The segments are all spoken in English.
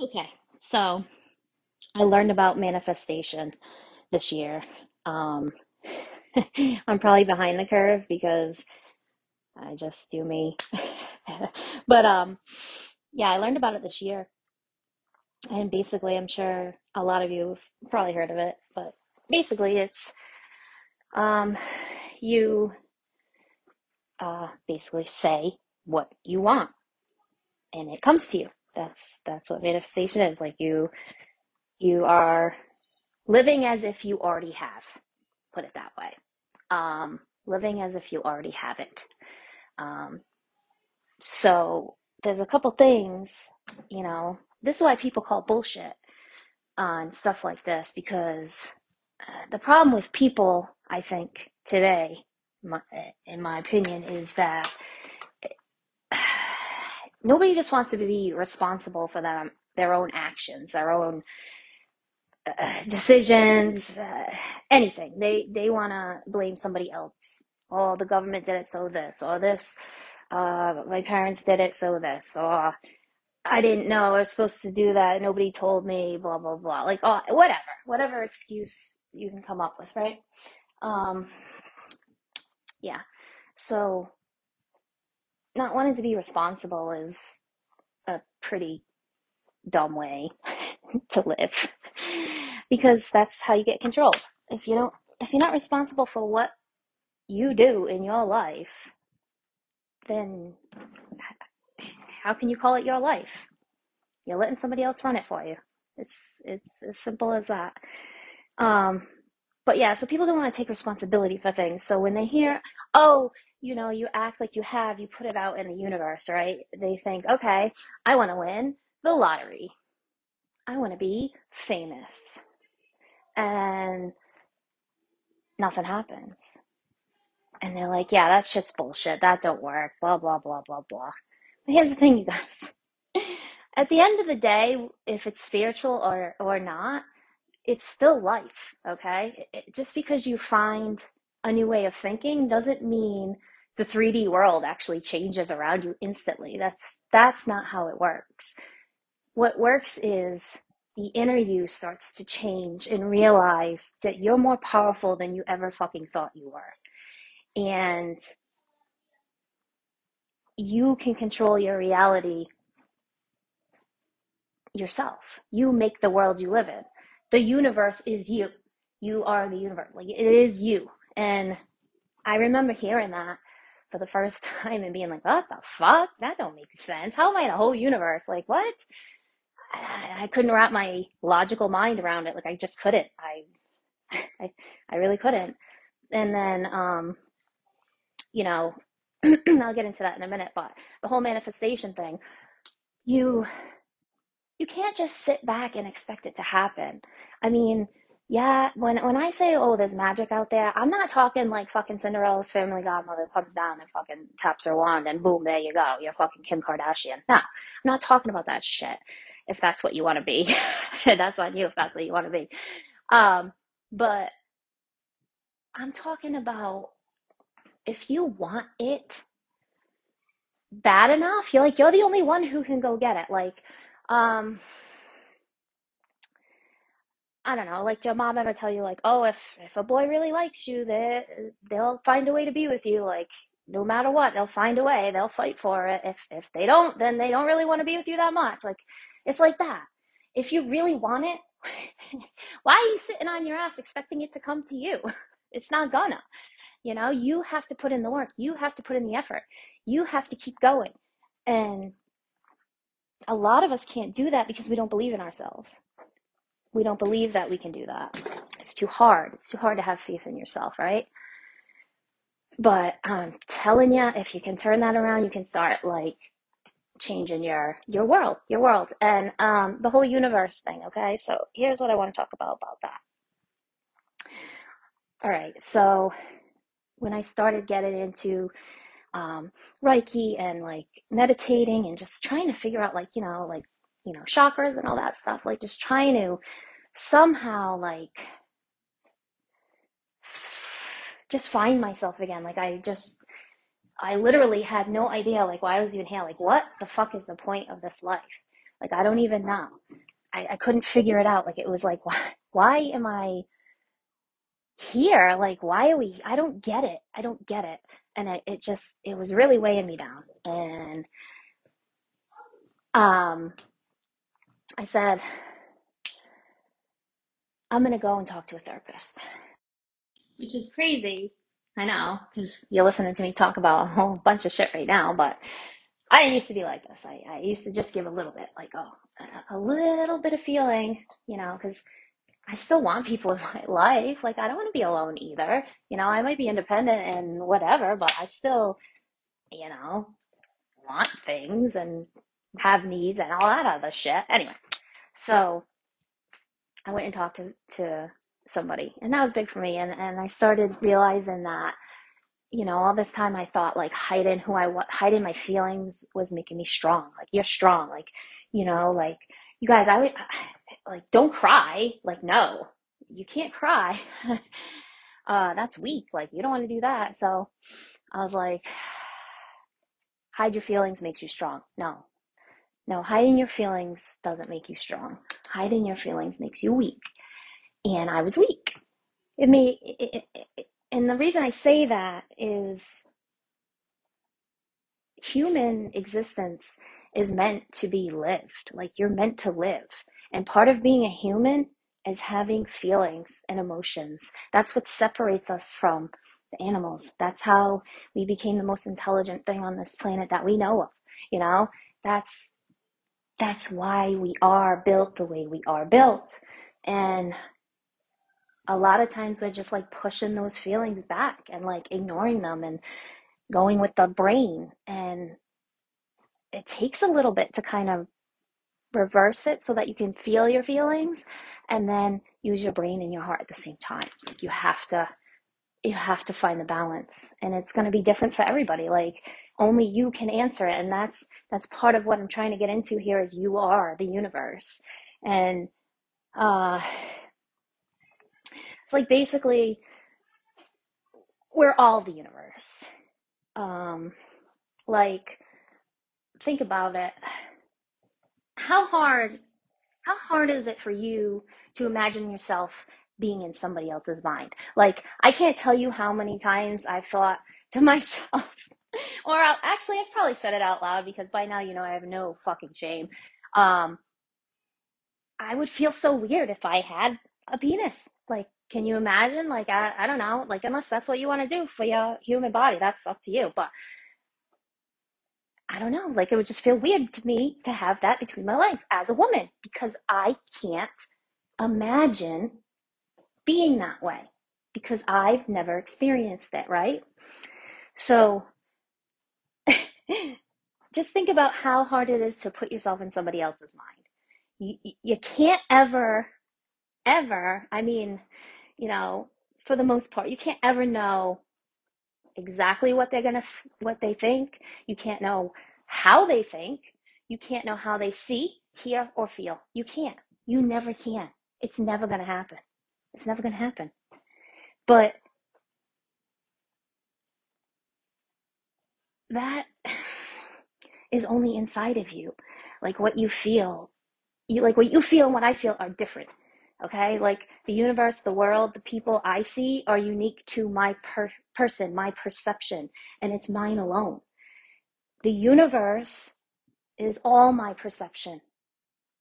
Okay, so I learned about manifestation this year. Um, I'm probably behind the curve because I just do me. But um, yeah, I learned about it this year, and basically, I'm sure a lot of you have probably heard of it, but basically, it's um, you uh, basically say what you want, and it comes to you. That's that's what manifestation is. Like you you are living as if you already have. Put it that way. Um, living as if you already have it. Um, so there's a couple things, you know. This is why people call bullshit on stuff like this because uh, the problem with people, I think, today, my, in my opinion, is that nobody just wants to be responsible for them, their own actions, their own uh, decisions, uh, anything. They they want to blame somebody else. Oh, the government did it, so this, or this. Uh, my parents did it, so this, or I didn't know I was supposed to do that. Nobody told me. Blah blah blah. Like oh, whatever, whatever excuse you can come up with, right? Um, yeah. So not wanting to be responsible is a pretty dumb way to live because that's how you get controlled. If you don't, if you're not responsible for what you do in your life, then how can you call it your life? You're letting somebody else run it for you. It's it's as simple as that. Um, but yeah, so people don't want to take responsibility for things. So when they hear, oh, you know, you act like you have, you put it out in the universe, right? They think, okay, I want to win the lottery. I want to be famous. And nothing happens. And they're like, yeah, that shit's bullshit. That don't work. Blah, blah, blah, blah, blah. But here's the thing, you guys. At the end of the day, if it's spiritual or, or not, it's still life, okay? It, just because you find a new way of thinking doesn't mean the 3D world actually changes around you instantly. That's that's not how it works. What works is the inner you starts to change and realize that you're more powerful than you ever fucking thought you were. And you can control your reality yourself. You make the world you live in. The universe is you. You are the universe. Like it is you. And I remember hearing that for the first time and being like, what the fuck? That don't make sense. How am I in a whole universe? Like what? I, I couldn't wrap my logical mind around it. Like I just couldn't. I I I really couldn't. And then um, you know, I'll get into that in a minute, but the whole manifestation thing, you you can't just sit back and expect it to happen. I mean, yeah, when when I say, oh, there's magic out there, I'm not talking like fucking Cinderella's family godmother comes down and fucking taps her wand and boom, there you go. You're fucking Kim Kardashian. No, I'm not talking about that shit. If that's what you want to be, that's on you. If that's what you want to be, um, but I'm talking about if you want it bad enough, you're like you're the only one who can go get it. Like, um, I don't know, like your mom ever tell you like, oh, if if a boy really likes you, they they'll find a way to be with you. Like no matter what, they'll find a way. They'll fight for it. If if they don't, then they don't really want to be with you that much. Like it's like that. If you really want it, why are you sitting on your ass expecting it to come to you? It's not gonna. You know, you have to put in the work. You have to put in the effort. You have to keep going. And a lot of us can't do that because we don't believe in ourselves. We don't believe that we can do that. It's too hard. It's too hard to have faith in yourself, right? But I'm telling you, if you can turn that around, you can start like changing your your world, your world, and um, the whole universe thing. Okay, so here's what I want to talk about about that. All right, so when I started getting into um, Reiki and like meditating and just trying to figure out like you know like you know chakras and all that stuff, like just trying to somehow like just find myself again. Like I just I literally had no idea like why I was even here. Like what the fuck is the point of this life? Like, I don't even know. I, I couldn't figure it out. Like, it was like, why, why am I here? Like, why are we, I don't get it. I don't get it. And it, it just, it was really weighing me down. And, um, I said, I'm going to go and talk to a therapist, which is crazy. I know, because you're listening to me talk about a whole bunch of shit right now, but I used to be like this. I, I used to just give a little bit, like, oh, a, a little bit of feeling, you know, because I still want people in my life. Like, I don't want to be alone either. You know, I might be independent and whatever, but I still, you know, want things and have needs and all that other shit. Anyway, so I went and talked to, to somebody, and that was big for me. And, and I started realizing that, you know, all this time I thought like hiding who I was, hiding my feelings was making me strong. Like, you're strong. Like, you know, like, you guys, I would, like, don't cry. Like, no, you can't cry. uh, that's weak. Like, you don't want to do that. So I was like, hide your feelings makes you strong. No, no, hiding your feelings doesn't make you strong. Hiding your feelings makes you weak. And I was weak. It made, it, it, it, and the reason I say that is human existence is meant to be lived. Like you're meant to live. And part of being a human is having feelings and emotions. That's what separates us from the animals. That's how we became the most intelligent thing on this planet that we know of. You know, that's that's why we are built the way we are built. And a lot of times we're just like pushing those feelings back and like ignoring them and going with the brain. And it takes a little bit to kind of reverse it so that you can feel your feelings and then use your brain and your heart at the same time. Like you have to you have to find the balance and it's going to be different for everybody. Like only you can answer it. And that's that's part of what i'm trying to get into here is you are the universe. And uh it's like basically we're all the universe. Um like think about it. How hard how hard is it for you to imagine yourself being in somebody else's mind? Like i can't tell you how many times i've thought to myself or I'll, actually, I've probably said it out loud because by now you know I have no fucking shame. Um, I would feel so weird if I had a penis. Like, can you imagine? Like, I, I don't know. Like, unless that's what you want to do for your human body, that's up to you. But I don't know. Like, it would just feel weird to me to have that between my legs as a woman because I can't imagine being that way because I've never experienced it, right? So just think about how hard it is to put yourself in somebody else's mind. You, you can't ever, ever, I mean, you know, for the most part, you can't ever know exactly what they're gonna, what they think. You can't know how they think. You can't know how they see, hear, or feel. You can't. You never can. It's never gonna happen. It's never gonna happen. But that is only inside of you. Like what you feel, you like what you feel and what I feel are different. Okay, like the universe, the world, the people I see are unique to my per- person, my perception, and it's mine alone. The universe is all my perception.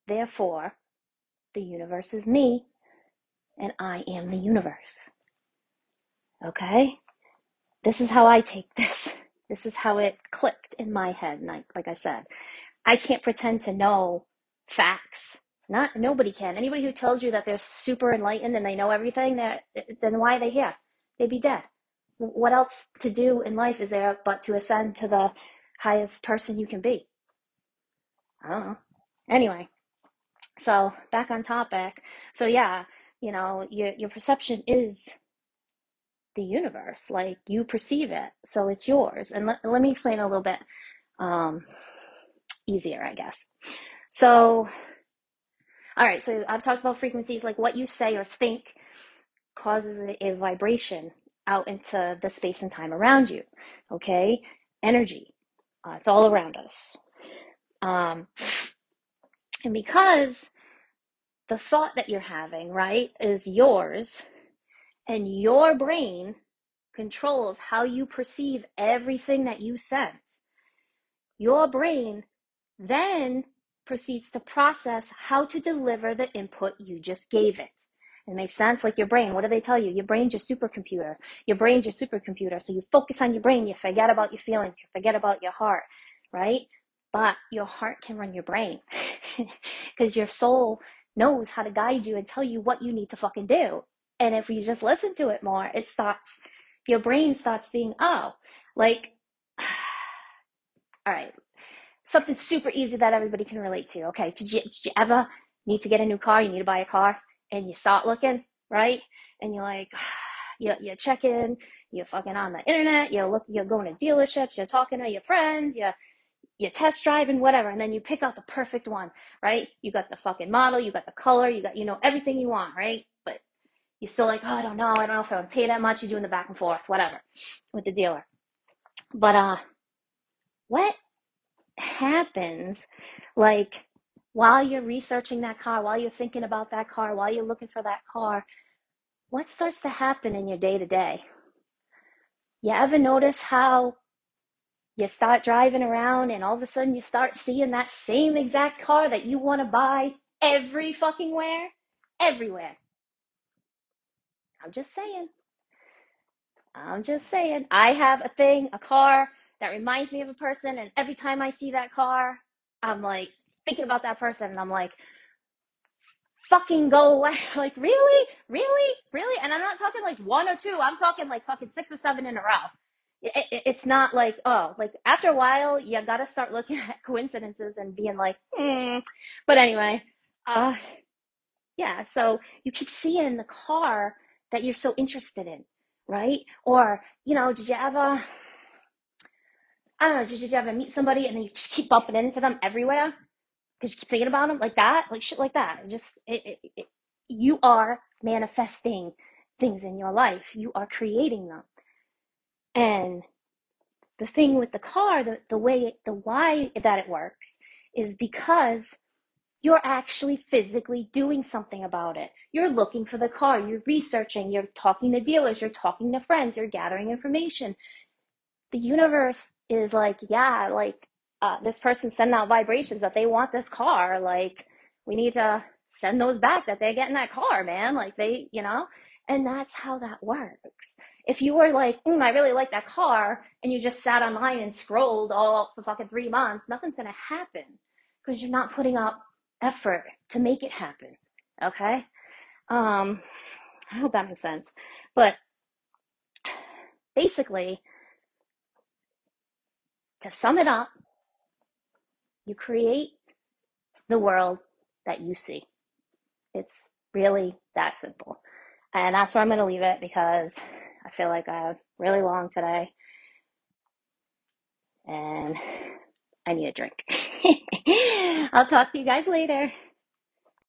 Therefore, the universe is me, and I am the universe. Okay? This is how I take this. This is how it clicked in my head. And I, like I said, I can't pretend to know facts. Not nobody can. Anybody who tells you that they're super enlightened and they know everything, then why are they here? They'd be dead. What else to do in life is there but to ascend to the highest person you can be? I don't know. Anyway, so back on topic. So yeah, you know, your your perception is the universe. Like you perceive it, so it's yours. And let, let me explain a little bit um, easier, I guess. So, all right, so I've talked about frequencies, like what you say or think causes a, a vibration out into the space and time around you. Okay, energy, uh, it's all around us. Um, And because the thought that you're having, right, is yours, and your brain controls how you perceive everything that you sense, your brain then proceeds to process how to deliver the input you just gave it. It makes sense? Like your brain, what do they tell you? Your brain's your supercomputer. Your brain's your supercomputer. So you focus on your brain, you forget about your feelings, you forget about your heart, right? But your heart can run your brain because your soul knows how to guide you and tell you what you need to fucking do. And if you just listen to it more, it starts, your brain starts being, oh, like, all right, something super easy that everybody can relate to. Okay, did you, did you ever need to get a new car? You need to buy a car, and you start looking, right? And you're like, you you check in, you're fucking on the internet, you're look, you're going to dealerships, you're talking to your friends, you're you test driving, whatever, and then you pick out the perfect one, right? You got the fucking model, you got the color, you got you know everything you want, right? You're still like, oh, I don't know, I don't know if I would pay that much. You're doing the back and forth, whatever, with the dealer. But uh, what happens like while you're researching that car, while you're thinking about that car, while you're looking for that car, what starts to happen in your day to day? You ever notice how you start driving around and all of a sudden you start seeing that same exact car that you want to buy every fucking where? Everywhere. I'm just saying. I'm just saying. I have a thing, a car that reminds me of a person. And every time I see that car, I'm like thinking about that person. And I'm like, fucking go away. like, really? Really? Really? And I'm not talking like one or two. I'm talking like fucking six or seven in a row. It, it, it's not like, oh, like after a while, you gotta start looking at coincidences and being like, hmm. But anyway, uh, yeah, so you keep seeing the car that you're so interested in, right? Or, you know, did you ever, I don't know, did you ever meet somebody and then you just keep bumping into them everywhere because you keep thinking about them like that, like shit like that. It just it, it, it, you are manifesting things in your life. You are creating them. And the thing with the car, the, the way, the why that it works is because you're actually physically doing something about it. You're looking for the car, you're researching, you're talking to dealers, you're talking to friends, you're gathering information. The universe is like, yeah, like uh, this person sending out vibrations that they want this car. Like we need to send those back that they get in that car, man. Like they, you know, and that's how that works. If you were like, mm, I really like that car, and you just sat online and scrolled all for fucking three months, nothing's gonna happen because you're not putting up effort to make it happen. Okay? Um, I hope that makes sense. But basically, to sum it up, you create the world that you see. It's really that simple. And that's where I'm going to leave it because I feel like I have really long today. And I need a drink. I'll talk to you guys later.